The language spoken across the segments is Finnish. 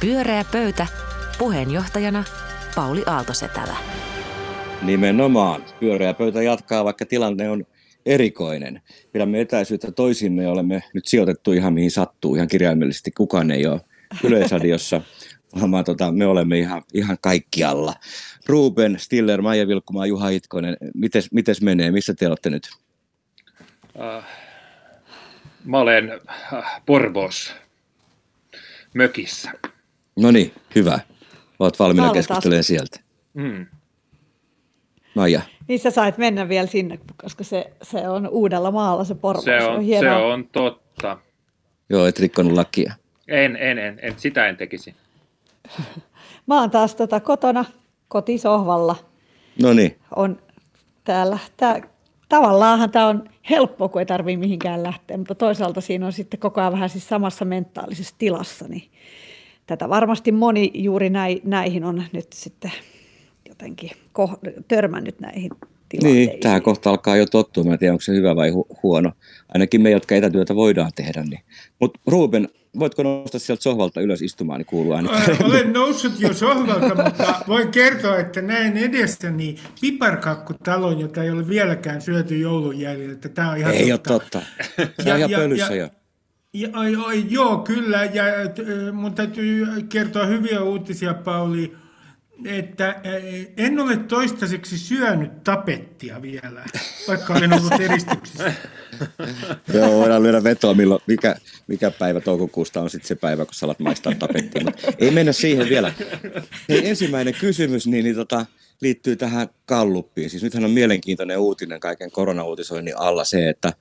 Pyöreä pöytä. Puheenjohtajana Pauli Aaltosetälä. Nimenomaan. Pyöreä pöytä jatkaa, vaikka tilanne on erikoinen. Pidämme etäisyyttä toisimme ja olemme nyt sijoitettu ihan mihin sattuu, ihan kirjaimellisesti. Kukaan ei ole Yleisradiossa, vaan tota, me olemme ihan, ihan kaikkialla. Ruben, Stiller, Maija Vilkkumaa, Juha Itkonen, mites, mites menee? Missä te olette nyt? Uh, mä olen uh, Porvos mökissä. No niin, hyvä. Olet valmiina keskustelemaan sieltä. Mm. Maija. Niin sä sait mennä vielä sinne, koska se, se on uudella maalla se Porvos. Se on, se on, se on totta. Joo, et rikkonut lakia. En, en, en, en, sitä en tekisi. Mä oon taas tota kotona kotisohvalla. No niin. On täällä, tää, tavallaanhan tämä on helppo, kun ei tarvii mihinkään lähteä, mutta toisaalta siinä on sitten koko ajan vähän siis samassa mentaalisessa tilassa, niin tätä varmasti moni juuri näihin on nyt sitten jotenkin törmännyt näihin tilanteisiin. Niin, tähän kohta alkaa jo tottua. Mä en tiedä, onko se hyvä vai hu- huono. Ainakin me, jotka etätyötä voidaan tehdä. Niin. Mutta Ruben, voitko nostaa sieltä sohvalta ylös istumaan, niin kuuluu ääni. Olen noussut jo sohvalta, mutta voin kertoa, että näen edessäni piparkakkutalon, jota ei ole vieläkään syöty joulun jäljiltä. Tämä on ihan ei totta. ole totta. Se on ja, ihan pölyssä ja, jo. Ja, ja, joo, kyllä. Ja, mun täytyy kertoa hyviä uutisia, Pauli että en ole toistaiseksi syönyt tapettia vielä, vaikka olen ollut eristyksissä. Joo, voidaan lyödä vetoa, milloin, mikä, mikä päivä toukokuusta on sitten se päivä, kun salat maistaa tapettia. Mutta ei mennä siihen vielä. Hei, ensimmäinen kysymys niin, niin tota, liittyy tähän kalluppiin. Siis nythän on mielenkiintoinen uutinen kaiken koronauutisoinnin alla se, että,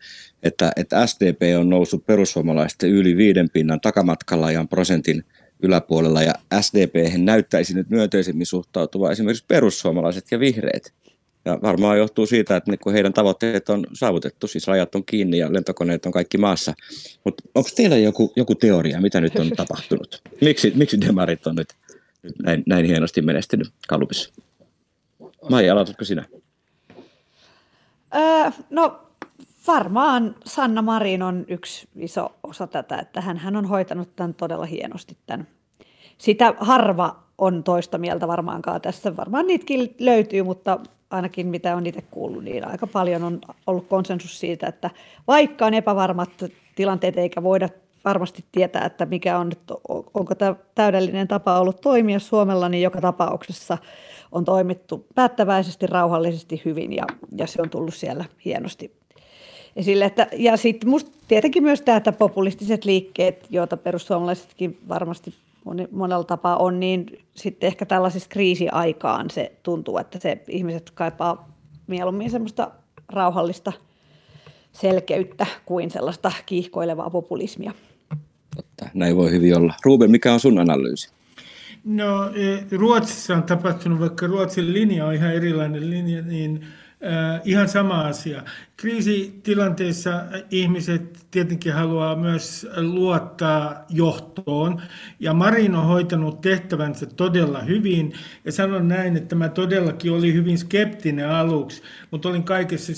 että, että SDP on noussut perussuomalaisten yli viiden pinnan takamatkalla ja prosentin – yläpuolella ja SDP näyttäisi nyt myönteisemmin suhtautuva esimerkiksi perussuomalaiset ja vihreät. Ja varmaan johtuu siitä, että kun heidän tavoitteet on saavutettu, siis rajat on kiinni ja lentokoneet on kaikki maassa. Mutta onko teillä joku, joku teoria, mitä nyt on tapahtunut? Miksi, miksi demarit on nyt, näin, näin hienosti menestynyt Kalupissa? Maija, aloitatko sinä? Öö, no varmaan Sanna Marin on yksi iso osa tätä, että hän, hän on hoitanut tämän todella hienosti tämän. Sitä harva on toista mieltä varmaankaan tässä. Varmaan niitäkin löytyy, mutta ainakin mitä on itse kuullut, niin aika paljon on ollut konsensus siitä, että vaikka on epävarmat tilanteet eikä voida varmasti tietää, että mikä on, onko tämä täydellinen tapa ollut toimia Suomella, niin joka tapauksessa on toimittu päättäväisesti, rauhallisesti hyvin ja, ja se on tullut siellä hienosti esille. Että, ja sitten tietenkin myös tämä, että populistiset liikkeet, joita perussuomalaisetkin varmasti monella tapaa on, niin sitten ehkä tällaisessa kriisiaikaan se tuntuu, että se ihmiset kaipaa mieluummin semmoista rauhallista selkeyttä kuin sellaista kiihkoilevaa populismia. Totta, näin voi hyvin olla. Ruben, mikä on sun analyysi? No e, Ruotsissa on tapahtunut, vaikka Ruotsin linja on ihan erilainen linja, niin Äh, ihan sama asia. Kriisitilanteissa ihmiset tietenkin haluaa myös luottaa johtoon, ja Marin on hoitanut tehtävänsä todella hyvin, ja sanon näin, että mä todellakin olin hyvin skeptinen aluksi, mutta olin kaikessa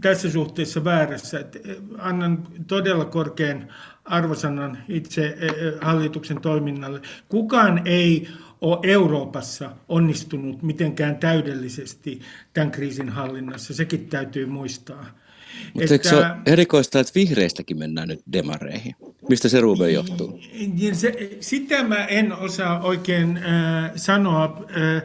tässä suhteessa väärässä. Äh, annan todella korkean arvosanan itse äh, hallituksen toiminnalle. Kukaan ei ole Euroopassa onnistunut mitenkään täydellisesti tämän kriisin hallinnassa. Sekin täytyy muistaa. Mutta että, se on erikoista, että vihreistäkin mennään nyt demareihin? Mistä se Ruben johtuu? Se, sitä mä en osaa oikein äh, sanoa. Äh,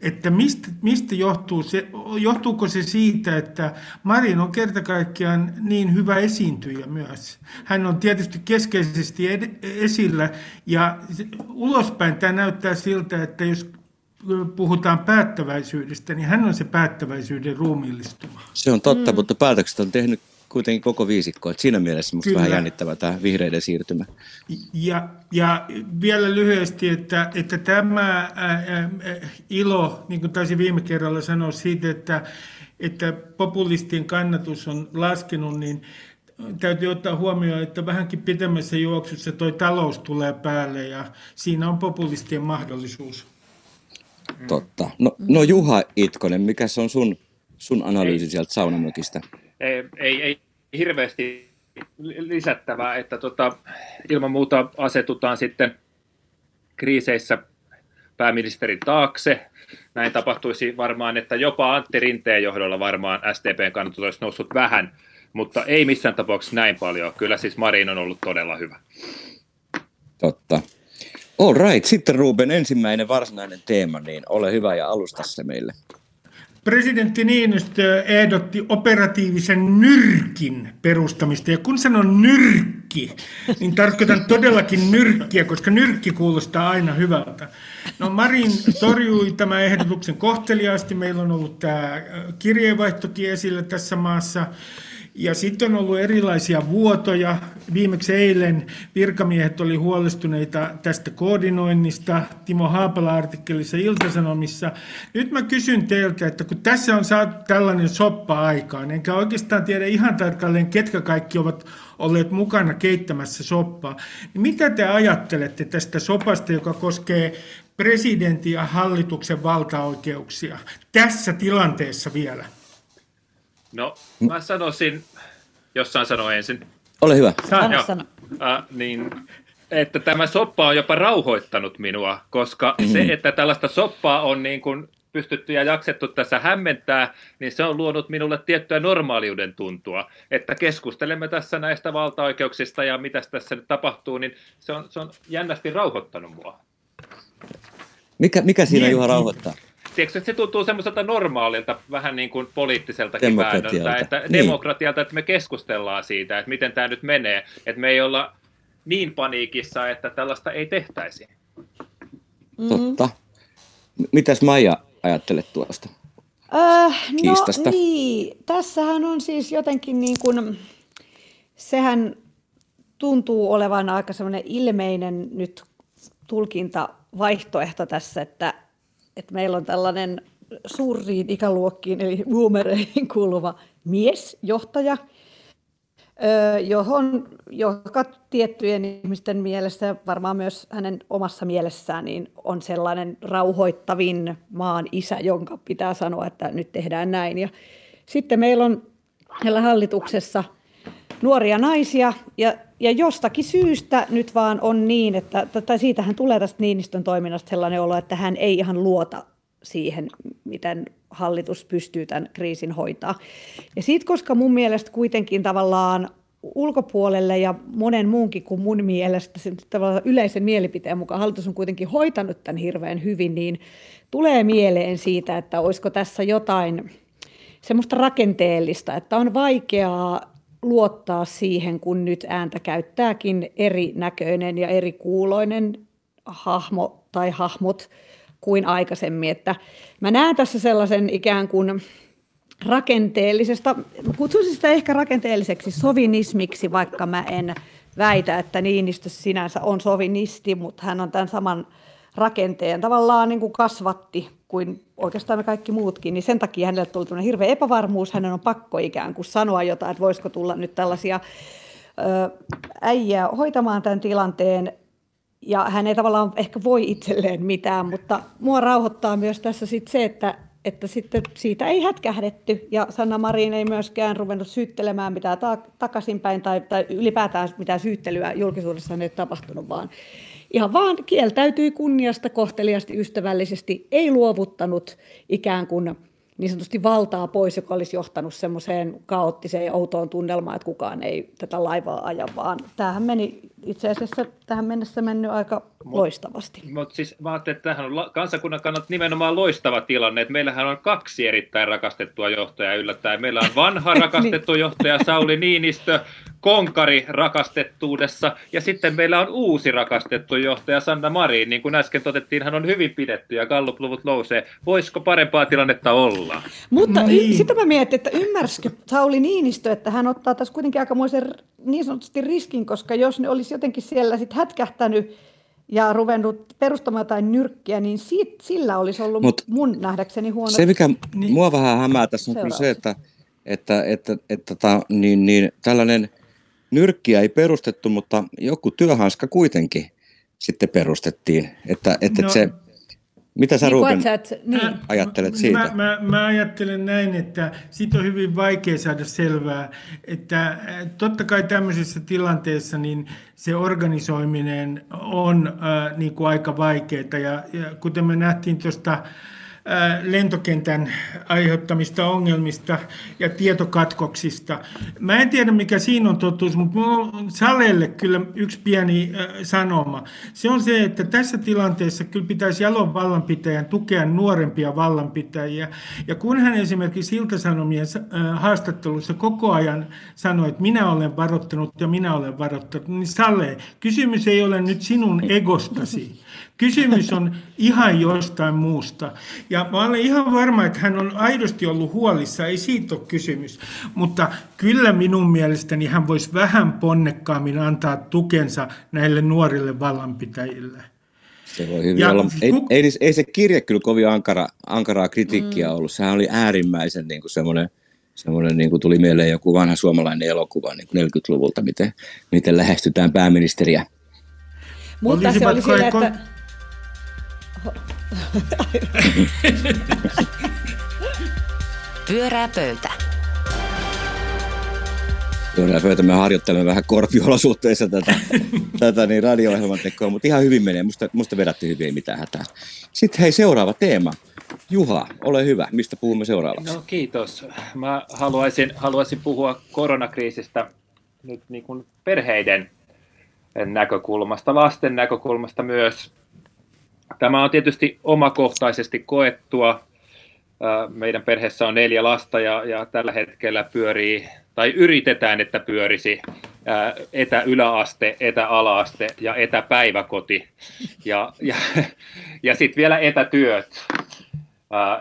että mistä, mistä johtuu se, johtuuko se siitä, että Marin on kerta kaikkiaan niin hyvä esiintyjä myös. Hän on tietysti keskeisesti ed- esillä ja ulospäin tämä näyttää siltä, että jos puhutaan päättäväisyydestä, niin hän on se päättäväisyyden ruumiillistuma. Se on totta, mm. mutta päätökset on tehnyt kuitenkin koko viisikko. Että siinä mielessä minusta vähän jännittävä tämä vihreiden siirtymä. Ja, ja vielä lyhyesti, että, että tämä ää, ää, ilo, niin kuin taisin viime kerralla sanoa siitä, että, että populistien kannatus on laskenut, niin täytyy ottaa huomioon, että vähänkin pitemmässä juoksussa tuo talous tulee päälle ja siinä on populistien mahdollisuus. Totta. No, no Juha Itkonen, mikä se on sun, sun analyysi sieltä saunamökistä? Ei, ei, ei hirveästi lisättävää, että tota, ilman muuta asetutaan sitten kriiseissä pääministerin taakse. Näin tapahtuisi varmaan, että jopa Antti Rinteen johdolla varmaan SDPn kannatus olisi noussut vähän, mutta ei missään tapauksessa näin paljon. Kyllä siis Marin on ollut todella hyvä. Totta. All right, sitten Ruben ensimmäinen varsinainen teema, niin ole hyvä ja alusta se meille. Presidentti Niinistö ehdotti operatiivisen nyrkin perustamista. Ja kun sanon nyrkki, niin tarkoitan todellakin nyrkkiä, koska nyrkki kuulostaa aina hyvältä. No Marin torjui tämän ehdotuksen kohteliaasti. Meillä on ollut tämä kirjeenvaihtokin esillä tässä maassa. Ja sitten on ollut erilaisia vuotoja. Viimeksi eilen virkamiehet oli huolestuneita tästä koordinoinnista Timo Haapala artikkelissa Iltasanomissa. Nyt mä kysyn teiltä, että kun tässä on saatu tällainen soppa aikaan, enkä oikeastaan tiedä ihan tarkalleen, ketkä kaikki ovat olleet mukana keittämässä soppaa, niin mitä te ajattelette tästä sopasta, joka koskee presidentin ja hallituksen valtaoikeuksia tässä tilanteessa vielä? No, mä sanoisin, jossain sanoa ensin. Ole hyvä. Sano, sano. Äh, niin, että tämä soppa on jopa rauhoittanut minua, koska mm-hmm. se, että tällaista soppaa on niin kuin pystytty ja jaksettu tässä hämmentää, niin se on luonut minulle tiettyä normaaliuden tuntua. Että keskustelemme tässä näistä valtaoikeuksista ja mitä tässä nyt tapahtuu, niin se on, se on jännästi rauhoittanut mua. Mikä, mikä siinä niin, Juha rauhoittaa? Tiedätkö, että se tuntuu semmoiselta normaalilta, vähän niin kuin poliittiseltakin väännöltä, että niin. demokratialta, että me keskustellaan siitä, että miten tämä nyt menee, että me ei olla niin paniikissa, että tällaista ei tehtäisi. Totta. Mitäs Maija ajattelet tuosta? Äh, no niin, tässähän on siis jotenkin niin kuin, sehän tuntuu olevan aika semmoinen ilmeinen nyt tulkinta vaihtoehto tässä, että että meillä on tällainen suuriin ikäluokkiin, eli boomereihin kuuluva miesjohtaja, johon, joka tiettyjen ihmisten mielessä, varmaan myös hänen omassa mielessään, niin on sellainen rauhoittavin maan isä, jonka pitää sanoa, että nyt tehdään näin. Ja sitten meillä on meillä hallituksessa nuoria naisia, ja, ja jostakin syystä nyt vaan on niin, että, tai siitähän tulee tästä Niinistön toiminnasta sellainen olo, että hän ei ihan luota siihen, miten hallitus pystyy tämän kriisin hoitaa. Ja siitä, koska mun mielestä kuitenkin tavallaan ulkopuolelle ja monen muunkin kuin mun mielestä tavallaan yleisen mielipiteen mukaan hallitus on kuitenkin hoitanut tämän hirveän hyvin, niin tulee mieleen siitä, että olisiko tässä jotain semmoista rakenteellista, että on vaikeaa luottaa siihen, kun nyt ääntä käyttääkin eri näköinen ja eri kuuloinen hahmo tai hahmot kuin aikaisemmin. Että mä näen tässä sellaisen ikään kuin rakenteellisesta, kutsuisin sitä ehkä rakenteelliseksi sovinismiksi, vaikka mä en väitä, että Niinistö sinänsä on sovinisti, mutta hän on tämän saman rakenteen tavallaan niin kuin kasvatti kuin oikeastaan me kaikki muutkin, niin sen takia hänelle tuli hirveä epävarmuus, hänen on pakko ikään kuin sanoa jotain, että voisiko tulla nyt tällaisia äijää hoitamaan tämän tilanteen, ja hän ei tavallaan ehkä voi itselleen mitään, mutta mua rauhoittaa myös tässä sit se, että, että sitten siitä ei hätkähdetty, ja Sanna Marin ei myöskään ruvennut syyttelemään mitään ta- takaisinpäin, tai, tai ylipäätään mitään syyttelyä julkisuudessa ei tapahtunut, vaan ihan vaan kieltäytyi kunniasta kohteliasti, ystävällisesti, ei luovuttanut ikään kuin niin sanotusti valtaa pois, joka olisi johtanut semmoiseen kaoottiseen ja outoon tunnelmaan, että kukaan ei tätä laivaa aja, vaan tämähän meni itse asiassa tähän mennessä mennyt aika mut, loistavasti. Mutta siis mä ajattelin, että tämähän on kansakunnan kannalta nimenomaan loistava tilanne, että meillähän on kaksi erittäin rakastettua johtajaa yllättäen. Meillä on vanha rakastettu niin. johtaja Sauli Niinistö, konkari rakastettuudessa, ja sitten meillä on uusi rakastettu johtaja Sanna Marin, niin kuin äsken todettiin, hän on hyvin pidetty ja Gallup-luvut nousee. Voisiko parempaa tilannetta olla? Mutta no niin. sitten mä mietin, että ymmärsikö Sauli Niinistö, että hän ottaa tässä kuitenkin aikamoisen niin sanotusti riskin, koska jos ne olisi jotenkin siellä sitten hätkähtänyt ja ruvennut perustamaan jotain nyrkkiä, niin siitä, sillä olisi ollut Mut mun nähdäkseni huono. Se, mikä niin, mua vähän hämää tässä on kyllä se, että, että, että, että, että tota, niin, niin, tällainen – nyrkkiä ei perustettu, mutta joku työhanska kuitenkin sitten perustettiin. Että, että no. se, Mitä sä Niin, Ruben niin. ajattelet siitä? Mä, mä, mä ajattelen näin, että siitä on hyvin vaikea saada selvää, että äh, totta kai tämmöisessä tilanteessa niin se organisoiminen on äh, niin kuin aika vaikeaa ja, ja kuten me nähtiin tuosta lentokentän aiheuttamista ongelmista ja tietokatkoksista. Mä en tiedä, mikä siinä on totuus, mutta minulla on Salelle kyllä yksi pieni sanoma. Se on se, että tässä tilanteessa kyllä pitäisi jalon vallanpitäjän tukea nuorempia vallanpitäjiä. Ja kun hän esimerkiksi Ilta-Sanomien haastattelussa koko ajan sanoi, että minä olen varoittanut ja minä olen varoittanut, niin Sale, kysymys ei ole nyt sinun egostasi. Kysymys on ihan jostain muusta. Ja mä olen ihan varma, että hän on aidosti ollut huolissa, ei siitä ole kysymys. Mutta kyllä minun mielestäni hän voisi vähän ponnekkaammin antaa tukensa näille nuorille vallanpitäjille. Se voi hyvin ja, olla. Ei, ku... ei, ei, se kirja kyllä kovin ankara, ankaraa kritiikkiä mm. ollut. Sehän oli äärimmäisen niin kuin semmoinen, semmoinen niin kuin tuli mieleen joku vanha suomalainen elokuva niin kuin 40-luvulta, miten, miten lähestytään pääministeriä. Mutta se oli sille, että Pyörää pöytä. Pyörää pöytä. Me harjoittelemme vähän korpiolosuhteissa tätä, tätä niin radio-ohjelman tekoa, mutta ihan hyvin menee. Musta, musta vedätte hyvin, ei mitään hätää. Sitten hei, seuraava teema. Juha, ole hyvä. Mistä puhumme seuraavaksi? No kiitos. Mä haluaisin, haluaisin puhua koronakriisistä nyt niin kuin perheiden näkökulmasta, lasten näkökulmasta myös. Tämä on tietysti omakohtaisesti koettua. Meidän perheessä on neljä lasta ja, ja tällä hetkellä pyörii, tai yritetään, että pyörisi etäyläaste, etäalaaste ja etäpäiväkoti. Ja, ja, ja sitten vielä etätyöt,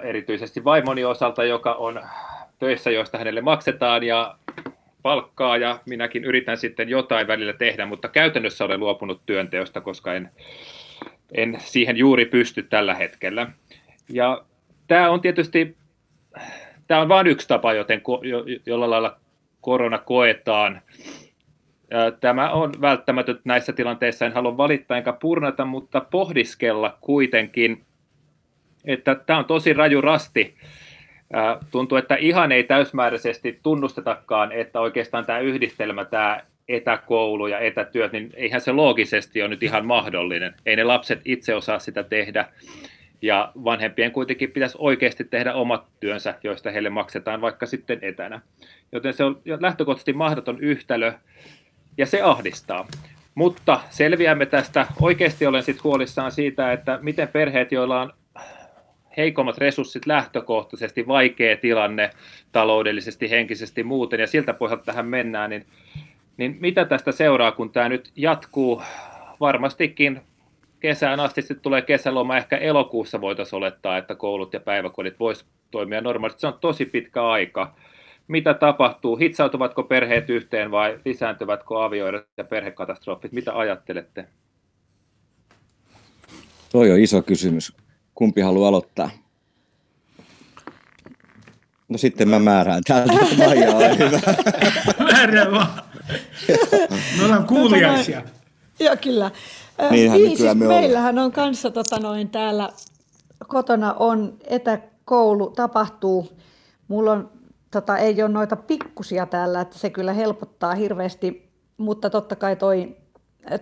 erityisesti vaimoni osalta, joka on töissä, joista hänelle maksetaan ja palkkaa ja minäkin yritän sitten jotain välillä tehdä, mutta käytännössä olen luopunut työnteosta, koska en, en siihen juuri pysty tällä hetkellä. Ja tämä on tietysti, tämä on vain yksi tapa, joten jo, jolla lailla korona koetaan. Tämä on välttämätöntä näissä tilanteissa, en halua valittaa enkä purnata, mutta pohdiskella kuitenkin, että tämä on tosi raju rasti. Tuntuu, että ihan ei täysmääräisesti tunnustetakaan, että oikeastaan tämä yhdistelmä, tämä etäkoulu ja etätyöt, niin eihän se loogisesti ole nyt ihan mahdollinen. Ei ne lapset itse osaa sitä tehdä. Ja vanhempien kuitenkin pitäisi oikeasti tehdä omat työnsä, joista heille maksetaan vaikka sitten etänä. Joten se on lähtökohtaisesti mahdoton yhtälö, ja se ahdistaa. Mutta selviämme tästä. Oikeasti olen sitten huolissaan siitä, että miten perheet, joilla on heikommat resurssit lähtökohtaisesti, vaikea tilanne taloudellisesti, henkisesti muuten, ja siltä pohjalta tähän mennään, niin niin mitä tästä seuraa, kun tämä nyt jatkuu? Varmastikin kesään asti sitten tulee kesäloma, ehkä elokuussa voitaisiin olettaa, että koulut ja päiväkodit voisi toimia normaalisti. Se on tosi pitkä aika. Mitä tapahtuu? Hitsautuvatko perheet yhteen vai lisääntyvätkö avioidot ja perhekatastrofit? Mitä ajattelette? Toi on iso kysymys. Kumpi haluaa aloittaa? No sitten mä määrään täältä. Maija, ole hyvä. Määrää vaan. Me ollaan kuuliaisia. Tota, joo, kyllä. Niinhän niin, siis me meillähän on kanssa tota noin, täällä kotona on etäkoulu tapahtuu. Mulla on, tota, ei ole noita pikkusia täällä, että se kyllä helpottaa hirveästi, mutta totta kai toi,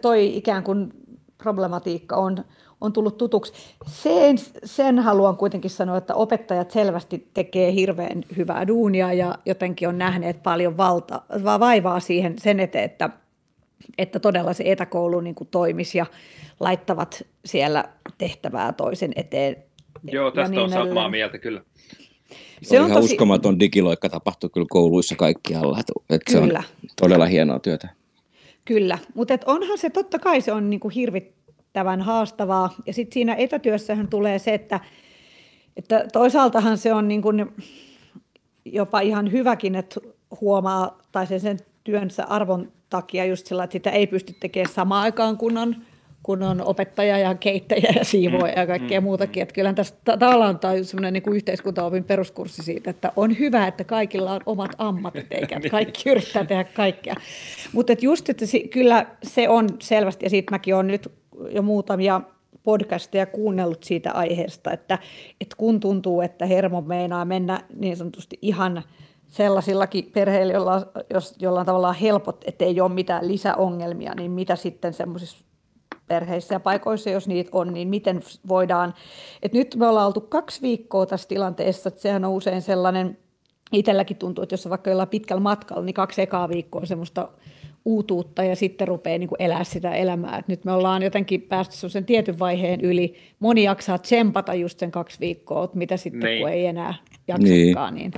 toi ikään kuin problematiikka on, on tullut tutuksi. Sen, sen haluan kuitenkin sanoa, että opettajat selvästi tekee hirveän hyvää duunia ja jotenkin on nähneet paljon valta, vaivaa siihen sen eteen, että, että todella se etäkoulu niin kuin toimisi ja laittavat siellä tehtävää toisen eteen. Joo, tästä niin on samaa edelleen. mieltä kyllä. Se on ihan tosi... uskomaton digiloikka tapahtuu kyllä kouluissa kaikkialla. Että, että se on todella hienoa työtä. Kyllä, mutta onhan se totta kai se on niin kuin hirvit, hirvittävän haastavaa. Ja sitten siinä etätyössähän tulee se, että, että toisaaltahan se on niin kuin jopa ihan hyväkin, että huomaa, tai sen, sen työnsä arvon takia just sillä, että sitä ei pysty tekemään samaan aikaan, kun on, kun on opettaja ja keittäjä ja siivoja ja kaikkea mm, muutakin. Että kyllähän tässä tavallaan on semmoinen niin yhteiskuntaopin peruskurssi siitä, että on hyvä, että kaikilla on omat ammatit, eikä kaikki yrittää tehdä kaikkea. Mutta just, että se, kyllä se on selvästi, ja siitä mäkin olen nyt jo muutamia podcasteja kuunnellut siitä aiheesta, että, että kun tuntuu, että hermo meinaa mennä niin sanotusti ihan sellaisillakin perheillä, joilla, jos, jolla on tavallaan helpot, että ei ole mitään lisäongelmia, niin mitä sitten semmoisissa perheissä ja paikoissa, jos niitä on, niin miten voidaan, että nyt me ollaan oltu kaksi viikkoa tässä tilanteessa, että sehän on usein sellainen, itselläkin tuntuu, että jos on vaikka jollain pitkällä matkalla, niin kaksi ekaa viikkoa on semmoista uutuutta ja sitten rupeaa niin kuin elää sitä elämää. Et nyt me ollaan jotenkin päästy sen tietyn vaiheen yli. Moni jaksaa tsempata just sen kaksi viikkoa, mitä sitten niin. kun ei enää jaksakaan. Niin.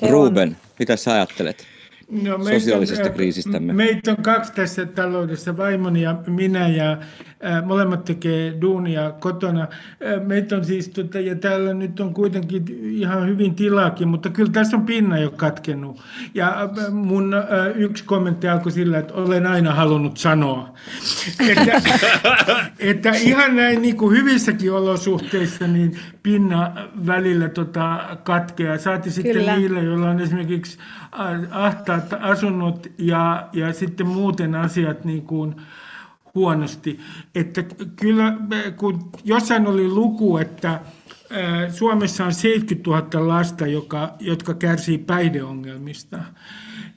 niin. Ruben, on... mitä sä ajattelet? No, sosiaalisesta on, kriisistämme? Meitä on kaksi tässä taloudessa, vaimoni ja minä, ja ää, molemmat tekee duunia kotona. Ää, meitä on siis, tota, ja täällä nyt on kuitenkin ihan hyvin tilaakin, mutta kyllä tässä on pinna jo katkennut. Ja mun yksi kommentti alkoi sillä, että olen aina halunnut sanoa, että, että ihan näin niin kuin hyvissäkin olosuhteissa, niin pinna välillä tota, katkeaa. Saati sitten kyllä. niille, joilla on esimerkiksi ahtaat asunnot ja, ja sitten muuten asiat niin kuin huonosti. Että kyllä, kun jossain oli luku, että Suomessa on 70 000 lasta, joka, jotka kärsii päihdeongelmista,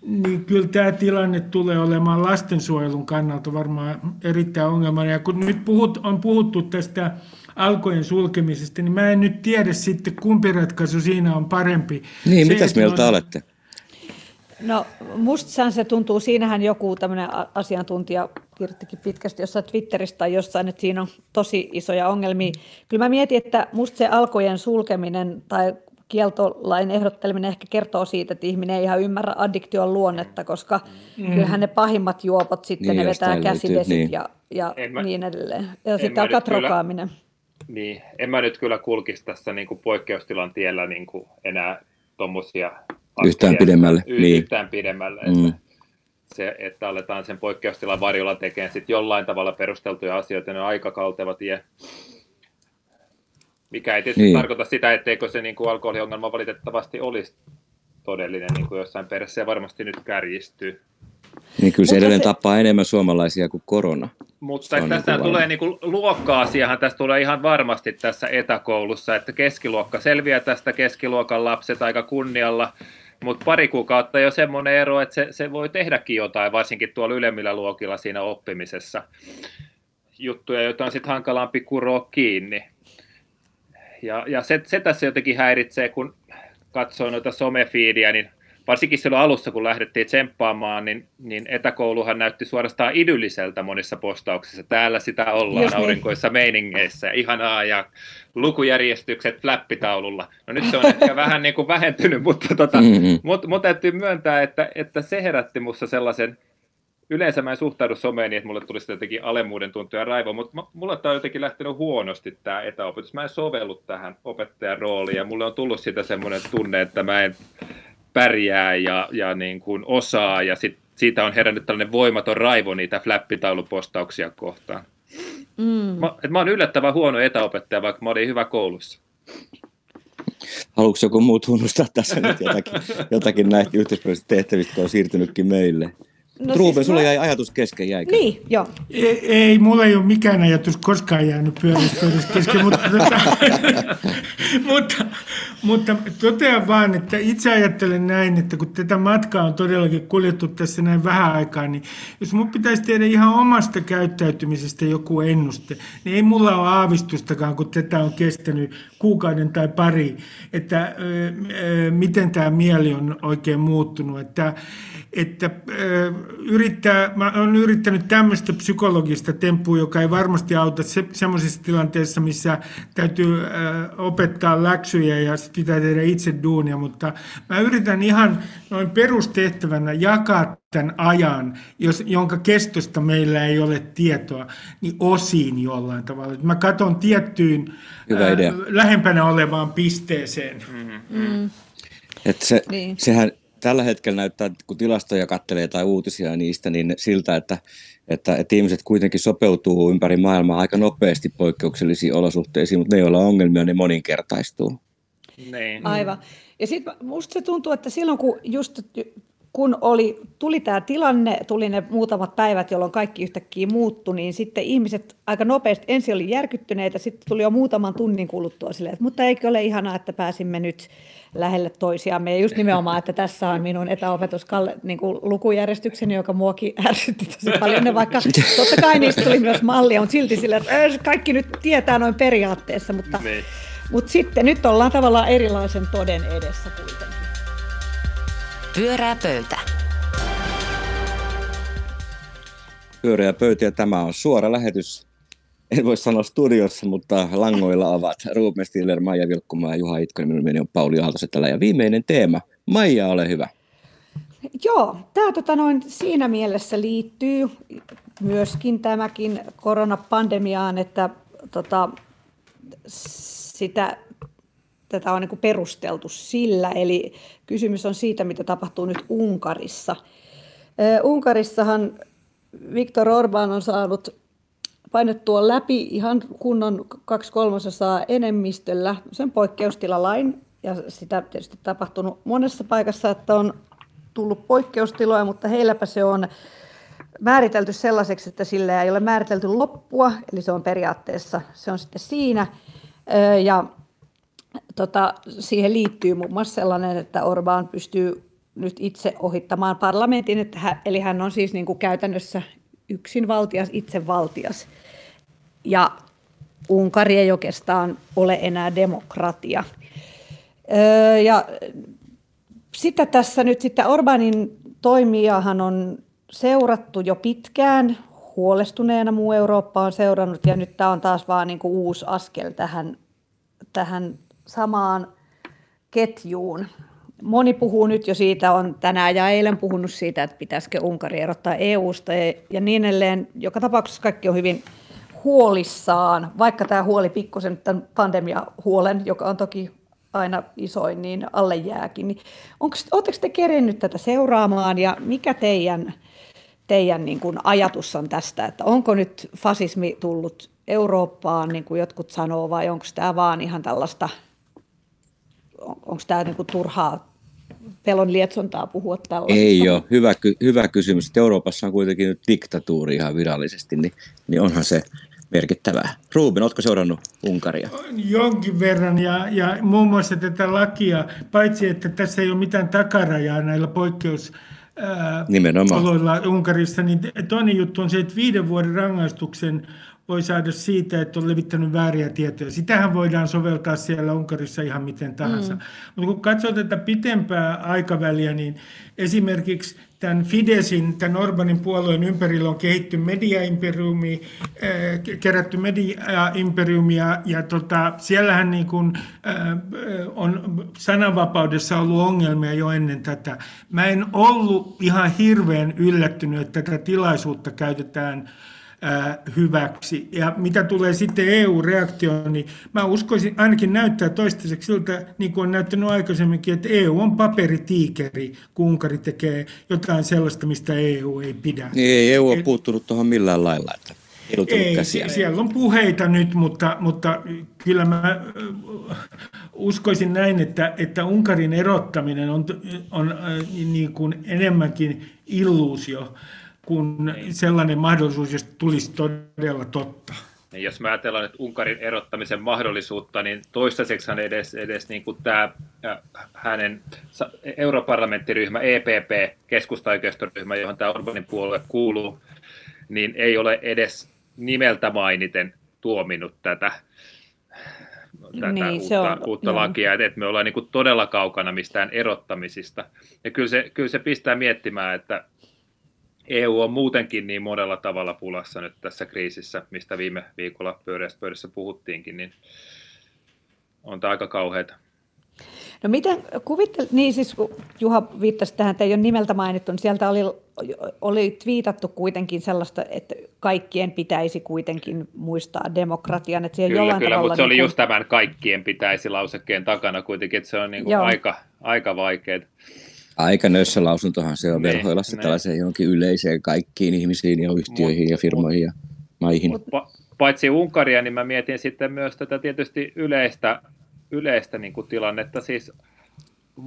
niin kyllä tämä tilanne tulee olemaan lastensuojelun kannalta varmaan erittäin ongelmallinen. Ja kun nyt puhut, on puhuttu tästä alkojen sulkemisesta, niin mä en nyt tiedä sitten, kumpi ratkaisu siinä on parempi. Niin, Se, mitäs mieltä on, olette? No musta se tuntuu, siinähän joku tämmöinen asiantuntija kirjoittikin pitkästi jossain Twitteristä tai jossain, että siinä on tosi isoja ongelmia. Kyllä mä mietin, että musta se alkojen sulkeminen tai kieltolain ehdotteleminen ehkä kertoo siitä, että ihminen ei ihan ymmärrä addiktion luonnetta, koska mm. kyllähän ne pahimmat juopot sitten niin, ne vetää käsidesit niin. ja, ja mä, niin edelleen. Ja sitten alkaa trokaaminen. Niin, en mä nyt kyllä kulkisi tässä niin kuin poikkeustilan tiellä niin kuin enää tuommoisia yhtään pidemmälle. Y- niin. Yhtään pidemmälle. Mm. Että se, että aletaan sen poikkeustilan varjolla tekemään sit jollain tavalla perusteltuja asioita, ne on aika kalteva tie. Mikä ei tietysti niin. tarkoita sitä, etteikö se niin kuin alkoholiongelma valitettavasti olisi todellinen niin kuin jossain perässä ja varmasti nyt kärjistyy. Niin kyllä se edelleen se... tappaa enemmän suomalaisia kuin korona. Mutta että tästä niin tulee niin luokka-asiahan, tästä tulee ihan varmasti tässä etäkoulussa, että keskiluokka selviää tästä keskiluokan lapset aika kunnialla, mutta pari kuukautta jo semmoinen ero, että se, se voi tehdäkin jotain, varsinkin tuolla ylemmillä luokilla siinä oppimisessa. Juttuja, joita on sitten hankalampi kuroa kiinni. Ja, ja se, se tässä jotenkin häiritsee, kun katsoo noita somefiidiä, niin varsinkin silloin alussa, kun lähdettiin tsemppaamaan, niin, niin etäkouluhan näytti suorastaan idylliseltä monissa postauksissa. Täällä sitä ollaan Just niin. aurinkoissa niin. meiningeissä, ihanaa ja lukujärjestykset flappitaululla. No nyt se on ehkä vähän niin kuin vähentynyt, mutta tota, mm-hmm. mut, mut täytyy myöntää, että, että se herätti minussa sellaisen, yleensä mä en suhtaudu someen niin, että mulle tulisi jotenkin alemmuuden tuntoja ja raivo, mutta mulle tämä on jotenkin lähtenyt huonosti tämä etäopetus. Mä en sovellu tähän opettajan rooliin ja mulle on tullut sitä semmoinen tunne, että mä en pärjää ja, ja niin kuin osaa, ja sit, siitä on herännyt tällainen voimaton raivo niitä flappitaulupostauksia kohtaan. Mm. Mä, et mä oon yllättävän huono etäopettaja, vaikka mä olin hyvä koulussa. Haluatko joku muu tunnustaa tässä nyt jotakin, jotakin näistä yhteiskunnallisista tehtävistä, on siirtynytkin meille? No Ruben, siis sulla mä... jäi ajatus kesken, jäikö? Niin, joo. Ei, ei, mulla ei ole mikään ajatus koskaan jäänyt pyörästä kesken, mutta, tota, mutta, mutta totean vaan, että itse ajattelen näin, että kun tätä matkaa on todellakin kuljettu tässä näin vähän aikaa, niin jos mun pitäisi tehdä ihan omasta käyttäytymisestä joku ennuste, niin ei mulla ole aavistustakaan, kun tätä on kestänyt kuukauden tai pari, että ö, ö, miten tämä mieli on oikein muuttunut. Että, että ö, yrittää, mä olen yrittänyt tämmöistä psykologista temppua, joka ei varmasti auta se, semmoisessa tilanteessa, missä täytyy ö, opettaa läksyjä ja pitää tehdä itse duunia, mutta mä yritän ihan noin perustehtävänä jakaa tämän ajan, jos, jonka kestosta meillä ei ole tietoa, niin osiin jollain tavalla. Mä katson tiettyyn Hyvä idea. Äh, lähempänä olevaan pisteeseen. Mm-hmm. Mm. Et se, niin. Sehän tällä hetkellä näyttää, kun tilastoja kattelee tai uutisia niistä, niin siltä, että, että, että ihmiset kuitenkin sopeutuu ympäri maailmaa aika nopeasti poikkeuksellisiin olosuhteisiin, mutta ne, joilla on ongelmia, ne moninkertaistuu. Niin. Aivan. Ja sitten musta se tuntuu, että silloin kun just kun oli, tuli tämä tilanne, tuli ne muutamat päivät, jolloin kaikki yhtäkkiä muuttui, niin sitten ihmiset aika nopeasti ensin oli järkyttyneitä, sitten tuli jo muutaman tunnin kuluttua silleen, että mutta eikö ole ihanaa, että pääsimme nyt lähelle toisiamme. Ja just nimenomaan, että tässä on minun etäopetus niin kuin lukujärjestykseni, joka muokin ärsytti tosi paljon. Ne vaikka totta kai niistä tuli myös mallia, mutta silti sille, että kaikki nyt tietää noin periaatteessa, mutta, niin. mutta sitten nyt ollaan tavallaan erilaisen toden edessä kuitenkin. Pyörää pöytä. Pyöreä pöytä ja tämä on suora lähetys. En voi sanoa studiossa, mutta langoilla ovat Ruben Stiller, Maija Vilkkumaa ja Juha Itkonen. Minun nimeni on Pauli Aaltosetälä ja viimeinen teema. Maija, ole hyvä. Joo, tämä tota noin, siinä mielessä liittyy myöskin tämäkin koronapandemiaan, että tota, sitä tätä on niin perusteltu sillä. Eli kysymys on siitä, mitä tapahtuu nyt Unkarissa. Unkarissahan Viktor Orban on saanut painettua läpi ihan kunnon kaksi kolmasosaa enemmistöllä sen poikkeustilalain. Ja sitä tietysti tapahtunut monessa paikassa, että on tullut poikkeustiloja, mutta heilläpä se on määritelty sellaiseksi, että sillä ei ole määritelty loppua, eli se on periaatteessa, se on sitten siinä. Ja tota, siihen liittyy muun muassa sellainen, että Orbán pystyy nyt itse ohittamaan parlamentin, että hän, eli hän on siis niin kuin käytännössä yksinvaltias, itsevaltias. Ja Unkari ei oikeastaan ole enää demokratia. Öö, ja sitä tässä nyt sitten Orbanin toimijahan on seurattu jo pitkään, huolestuneena muu Eurooppa on seurannut ja nyt tämä on taas vaan niin kuin uusi askel tähän, tähän samaan ketjuun. Moni puhuu nyt jo siitä, on tänään ja eilen puhunut siitä, että pitäisikö Unkari erottaa EU-sta ja, niin edelleen. Joka tapauksessa kaikki on hyvin huolissaan, vaikka tämä huoli pikkusen tämän pandemia-huolen, joka on toki aina isoin, niin alle jääkin. Niin Oletteko te kerennyt tätä seuraamaan ja mikä teidän, teidän niin kuin ajatus on tästä, että onko nyt fasismi tullut Eurooppaan, niin kuin jotkut sanoo, vai onko tämä vaan ihan tällaista onko tämä niinku turhaa pelon lietsontaa puhua tällaista? Ei ole. Hyvä, hyvä kysymys. Euroopassa on kuitenkin nyt diktatuuri ihan virallisesti, niin, niin onhan se merkittävää. Ruben, oletko seurannut Unkaria? Jonkin verran ja, ja muun muassa tätä lakia, paitsi että tässä ei ole mitään takarajaa näillä poikkeus oloilla Unkarissa, niin toinen juttu on se, että viiden vuoden rangaistuksen voi saada siitä, että on levittänyt vääriä tietoja. Sitähän voidaan soveltaa siellä Unkarissa ihan miten tahansa. Mm. Mutta kun katsoo tätä pitempää aikaväliä, niin esimerkiksi tämän Fidesin, tämän Orbanin puolueen ympärillä on kehitty mediaimperiumi, äh, kerätty mediaimperiumi ja, tota, siellähän niin kuin, äh, on sananvapaudessa ollut ongelmia jo ennen tätä. Mä en ollut ihan hirveän yllättynyt, että tätä tilaisuutta käytetään hyväksi. Ja mitä tulee sitten EU-reaktioon, niin mä uskoisin, ainakin näyttää toistaiseksi siltä, niin kuin on näyttänyt aikaisemminkin, että EU on paperitiikeri, kun Unkari tekee jotain sellaista, mistä EU ei pidä. Niin ei EU ole puuttunut tuohon millään lailla, että ei, käsiä. siellä on puheita nyt, mutta, mutta kyllä mä uskoisin näin, että, että Unkarin erottaminen on, on niin kuin enemmänkin illuusio kun niin. sellainen mahdollisuus, jos tulisi todella totta. Niin jos mä ajatellaan nyt Unkarin erottamisen mahdollisuutta, niin toistaiseksi edes, edes niin kuin tämä hänen europarlamenttiryhmä EPP, keskustaoikeistoryhmä, johon tämä Orbanin puolue kuuluu, niin ei ole edes nimeltä mainiten tuominut tätä, tätä niin, uutta, on, uutta lakia, että me ollaan niin kuin todella kaukana mistään erottamisista. Ja kyllä se, kyllä se pistää miettimään, että EU on muutenkin niin monella tavalla pulassa nyt tässä kriisissä, mistä viime viikolla pyöreässä pöydässä puhuttiinkin, niin on tämä aika kauheata. No miten kuvittelet, niin siis kun Juha viittasi tähän, että ei ole nimeltä mainittu, niin sieltä oli, oli viitattu kuitenkin sellaista, että kaikkien pitäisi kuitenkin muistaa demokratian. Että kyllä, jollain kyllä, mutta se niin oli just tämän kaikkien pitäisi lausekkeen takana kuitenkin, että se on niin kuin aika, aika vaikeaa. Aika nössö lausuntohan se on ne, verhoilassa ne. tällaiseen johonkin yleiseen kaikkiin ihmisiin ja yhtiöihin mut, ja firmoihin ja maihin. Mut, paitsi Unkaria, niin mä mietin sitten myös tätä tietysti yleistä, yleistä niin kuin tilannetta. Siis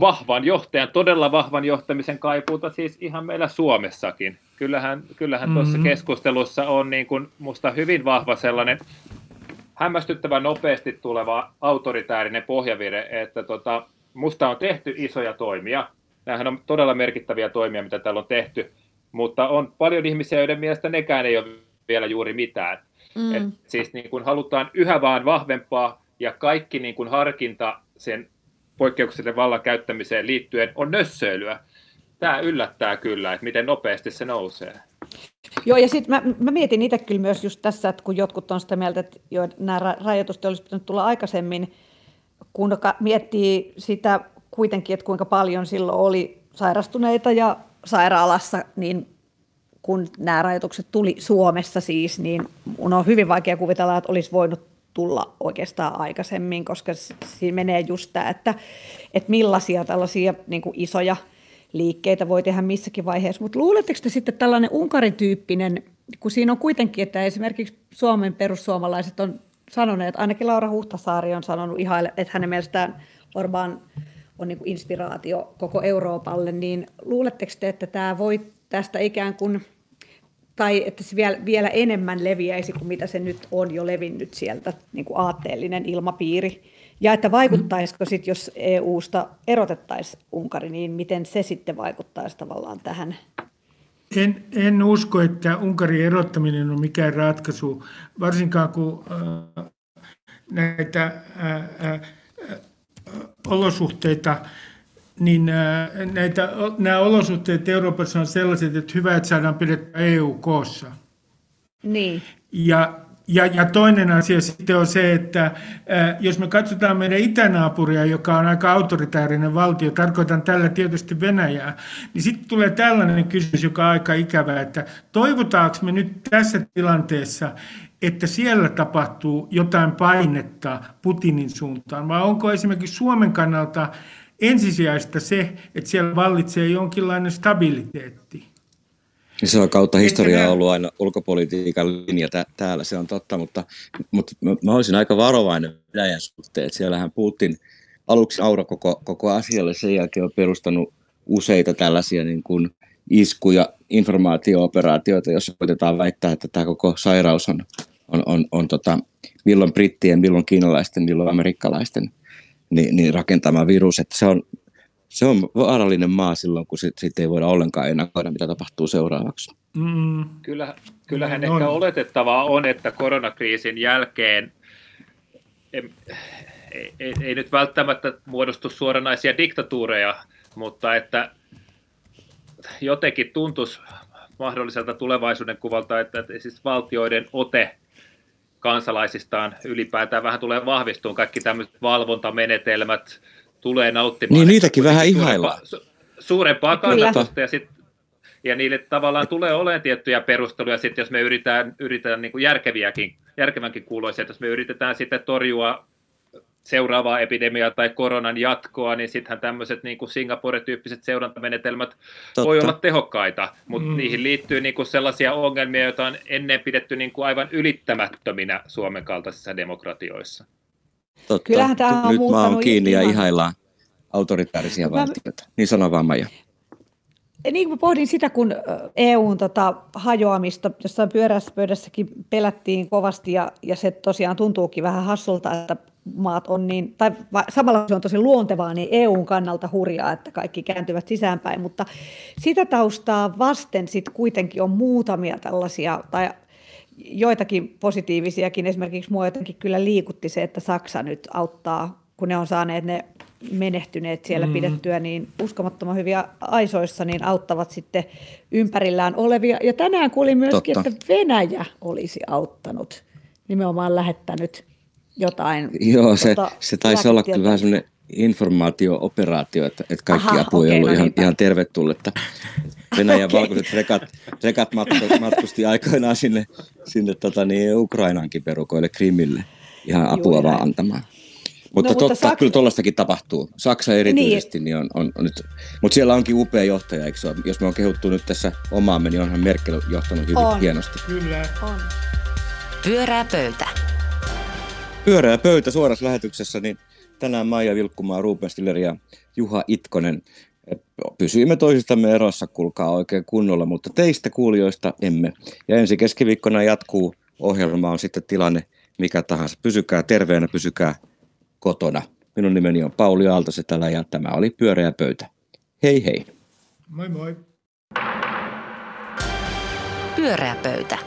vahvan johtajan, todella vahvan johtamisen kaipuuta siis ihan meillä Suomessakin. Kyllähän, kyllähän mm-hmm. tuossa keskustelussa on niin kuin musta hyvin vahva sellainen hämmästyttävän nopeasti tuleva autoritäärinen pohjavire, että tota, musta on tehty isoja toimia. Nämähän on todella merkittäviä toimia, mitä täällä on tehty, mutta on paljon ihmisiä, joiden mielestä nekään ei ole vielä juuri mitään. Mm. Et siis niin kun halutaan yhä vaan vahvempaa ja kaikki niin kun harkinta sen poikkeuksellisen vallan käyttämiseen liittyen on nössöilyä. Tämä yllättää kyllä, että miten nopeasti se nousee. Joo, ja sitten mä, mä mietin itse kyllä myös just tässä, että kun jotkut on sitä mieltä, että jo, nämä rajoitukset olisi pitänyt tulla aikaisemmin, kun miettii sitä kuitenkin, että kuinka paljon silloin oli sairastuneita ja sairaalassa, niin kun nämä rajoitukset tuli Suomessa siis, niin mun on hyvin vaikea kuvitella, että olisi voinut tulla oikeastaan aikaisemmin, koska siinä menee just tämä, että, että millaisia tällaisia niin kuin isoja liikkeitä voi tehdä missäkin vaiheessa. Mutta luuletteko te sitten tällainen Unkarin-tyyppinen, kun siinä on kuitenkin, että esimerkiksi Suomen perussuomalaiset on sanoneet, ainakin Laura Huhtasaari on sanonut ihan, että hänen mielestään Orban on niin kuin inspiraatio koko Euroopalle, niin luuletteko te, että tämä voi tästä ikään kuin, tai että se vielä, vielä enemmän leviäisi kuin mitä se nyt on jo levinnyt sieltä, niin kuin aatteellinen ilmapiiri, ja että vaikuttaisiko sitten, jos EU-sta erotettaisiin Unkari, niin miten se sitten vaikuttaisi tavallaan tähän? En, en usko, että Unkarin erottaminen on mikään ratkaisu, varsinkaan kun äh, näitä äh, äh, olosuhteita, niin äh, näitä, nämä olosuhteet Euroopassa on sellaiset, että hyvä, että saadaan pidettyä EU koossa. Niin. Ja ja, ja toinen asia sitten on se, että äh, jos me katsotaan meidän itänaapuria, joka on aika autoritäärinen valtio, tarkoitan tällä tietysti Venäjää, niin sitten tulee tällainen kysymys, joka on aika ikävä, että toivotaanko me nyt tässä tilanteessa, että siellä tapahtuu jotain painetta Putinin suuntaan, vai onko esimerkiksi Suomen kannalta ensisijaista se, että siellä vallitsee jonkinlainen stabiliteetti? Niin se on kautta historiaa ollut aina ulkopolitiikan linja tä- täällä, se on totta, mutta, mutta mä, olisin aika varovainen Venäjän suhteen, että siellähän Putin aluksi aura koko, koko asialle, sen jälkeen on perustanut useita tällaisia niin kuin iskuja, informaatio-operaatioita, joissa koitetaan väittää, että tämä koko sairaus on, on, on, on tota, milloin brittien, milloin kiinalaisten, milloin amerikkalaisten niin, niin rakentama virus. Että se on se on vaarallinen maa silloin, kun siitä sit ei voida ollenkaan ennakoida, mitä tapahtuu seuraavaksi. Mm. Kyllä, kyllähän no, ehkä oletettavaa on, että koronakriisin jälkeen ei, ei, ei nyt välttämättä muodostu suoranaisia diktatuureja, mutta että jotenkin tuntuisi mahdolliselta tulevaisuuden kuvalta, että, että siis valtioiden ote kansalaisistaan ylipäätään vähän tulee vahvistumaan. Kaikki tämmöiset valvontamenetelmät, tulee nauttimaan. Niin niitäkin vähän ihaillaan. Suurempaa kannatusta ja sitten ja niille tavallaan tulee olemaan tiettyjä perusteluja, sitten jos me yritetään, yritetään niin kuin järkeviäkin, järkevänkin kuuloisia, että jos me yritetään sitten torjua seuraavaa epidemiaa tai koronan jatkoa, niin sittenhän tämmöiset niin kuin Singapore-tyyppiset seurantamenetelmät Totta. voi olla tehokkaita, mutta mm. niihin liittyy niin kuin sellaisia ongelmia, joita on ennen pidetty niin kuin aivan ylittämättöminä Suomen kaltaisissa demokratioissa. Totta. Kyllähän tämä on Nyt maa on kiinni ihan. ja ihaillaan autoritaarisia mä... valtioita. Niin sano vaan Maija. Niin kuin pohdin sitä, kun EUn tota, hajoamista jossain pyörässä pöydässäkin pelättiin kovasti ja, ja se tosiaan tuntuukin vähän hassulta, että maat on niin, tai va, samalla se on tosi luontevaa, niin EUn kannalta hurjaa, että kaikki kääntyvät sisäänpäin, mutta sitä taustaa vasten sitten kuitenkin on muutamia tällaisia, tai joitakin positiivisiakin, esimerkiksi mua jotenkin kyllä liikutti se, että Saksa nyt auttaa, kun ne on saaneet ne menehtyneet siellä mm. pidettyä niin uskomattoman hyviä aisoissa, niin auttavat sitten ympärillään olevia. Ja tänään kuulin myöskin, Totta. että Venäjä olisi auttanut, nimenomaan lähettänyt jotain. Joo, se, tota, se taisi olla kyllä vähän semmoinen informaatio-operaatio, että, että kaikki Aha, apu ei okay, ollut no ihan, ihan tervetulletta. Venäjän okay. valkoiset rekat, rekat matkusti aikoinaan sinne, sinne tota niin, Ukrainankin perukoille, Krimille, ihan apua Juu, vaan antamaan. Mutta, no, totta, mutta Saks... kyllä tuollaistakin tapahtuu. Saksa erityisesti, niin. Niin on, on, on nyt, mutta siellä onkin upea johtaja, eikö se ole? Jos me on kehuttu nyt tässä omaamme, niin onhan Merkel johtanut hyvin on. hienosti. Kyllä. On. Pyörää pöytä. Pyörää pöytä suorassa lähetyksessä, niin tänään Maija Vilkkumaa, Ruben Stiller ja Juha Itkonen. Pysyimme toisistamme erossa, kuulkaa oikein kunnolla, mutta teistä kuulijoista emme. Ja ensi keskiviikkona jatkuu ohjelma on sitten tilanne mikä tahansa. Pysykää terveenä, pysykää kotona. Minun nimeni on Pauli Aaltosetälä ja tämä oli Pyöreä pöytä. Hei hei. Moi moi. Pyöreä pöytä.